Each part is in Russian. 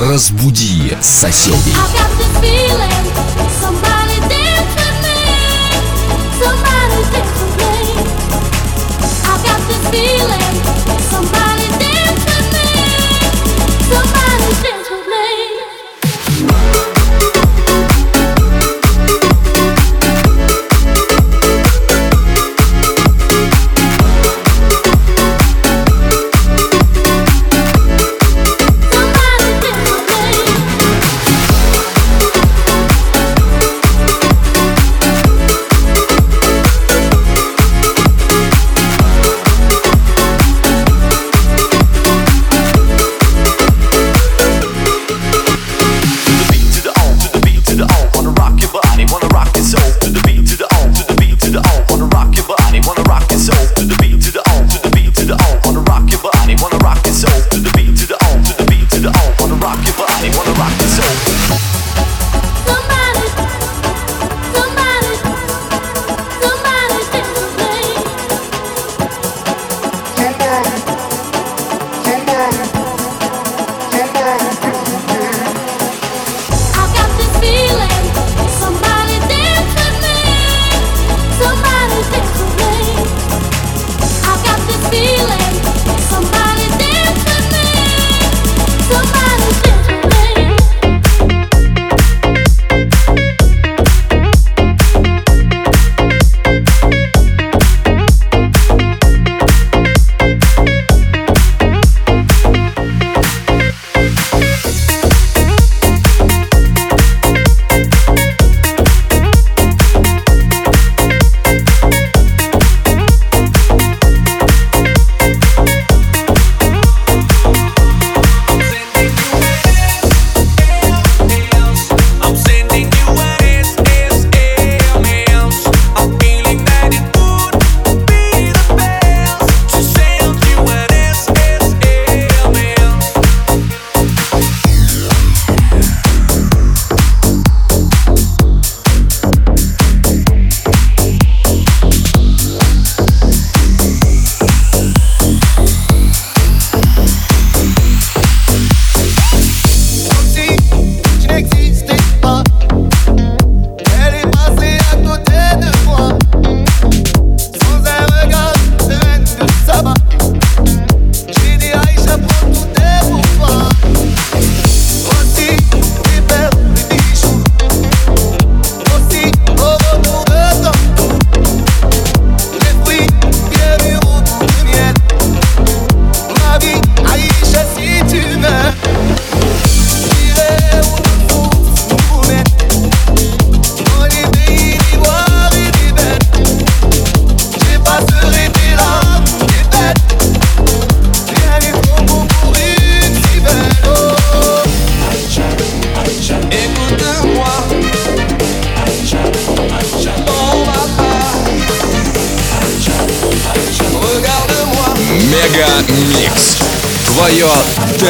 Разбуди соседей. Somebody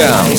Down.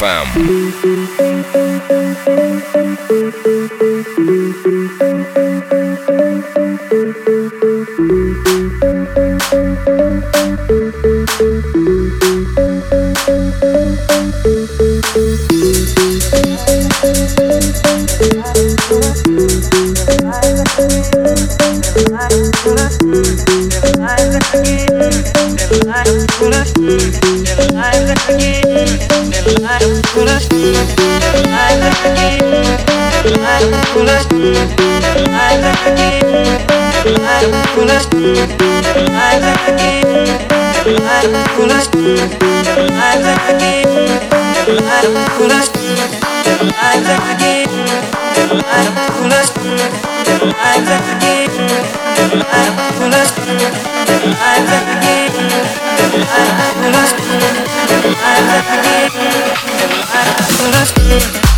FM. Let's go.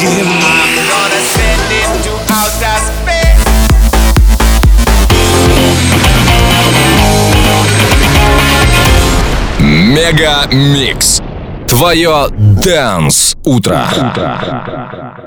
give me. I'm gonna send it to outer space. Мега Микс. Твое Дэнс Утро. утро.